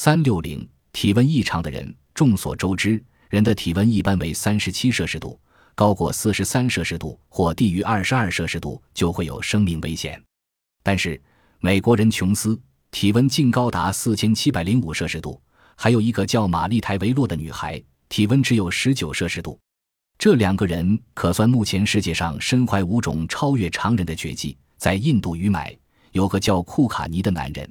三六零，体温异常的人，众所周知，人的体温一般为三十七摄氏度，高过四十三摄氏度或低于二十二摄氏度就会有生命危险。但是，美国人琼斯体温竟高达四千七百零五摄氏度，还有一个叫玛丽台维洛的女孩，体温只有十九摄氏度。这两个人可算目前世界上身怀五种超越常人的绝技。在印度于买有个叫库卡尼的男人，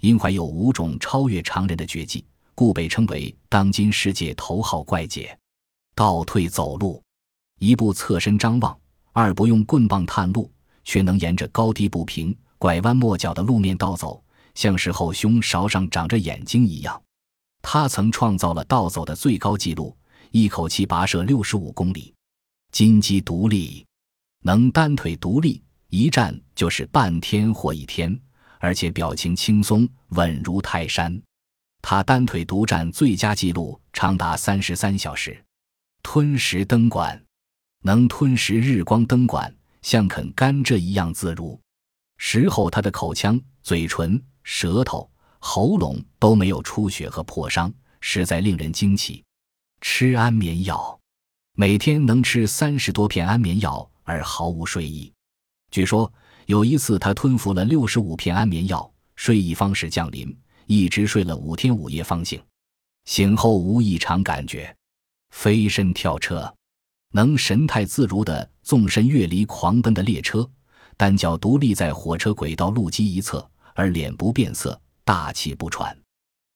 因怀有五种超越常人的绝技，故被称为当今世界头号怪杰。倒退走路，一不侧身张望，二不用棍棒探路，却能沿着高低不平、拐弯抹角的路面倒走，像是后胸勺上长着眼睛一样。他曾创造了倒走的最高纪录。一口气跋涉六十五公里，金鸡独立，能单腿独立，一站就是半天或一天，而且表情轻松，稳如泰山。他单腿独站最佳纪录长达三十三小时。吞食灯管，能吞食日光灯管，像啃甘蔗一样自如。食后他的口腔、嘴唇、舌头、喉咙都没有出血和破伤，实在令人惊奇。吃安眠药，每天能吃三十多片安眠药而毫无睡意。据说有一次他吞服了六十五片安眠药，睡意方始降临，一直睡了五天五夜方醒。醒后无异常感觉。飞身跳车，能神态自如地纵身越离狂奔的列车，单脚独立在火车轨道路基一侧，而脸不变色，大气不喘。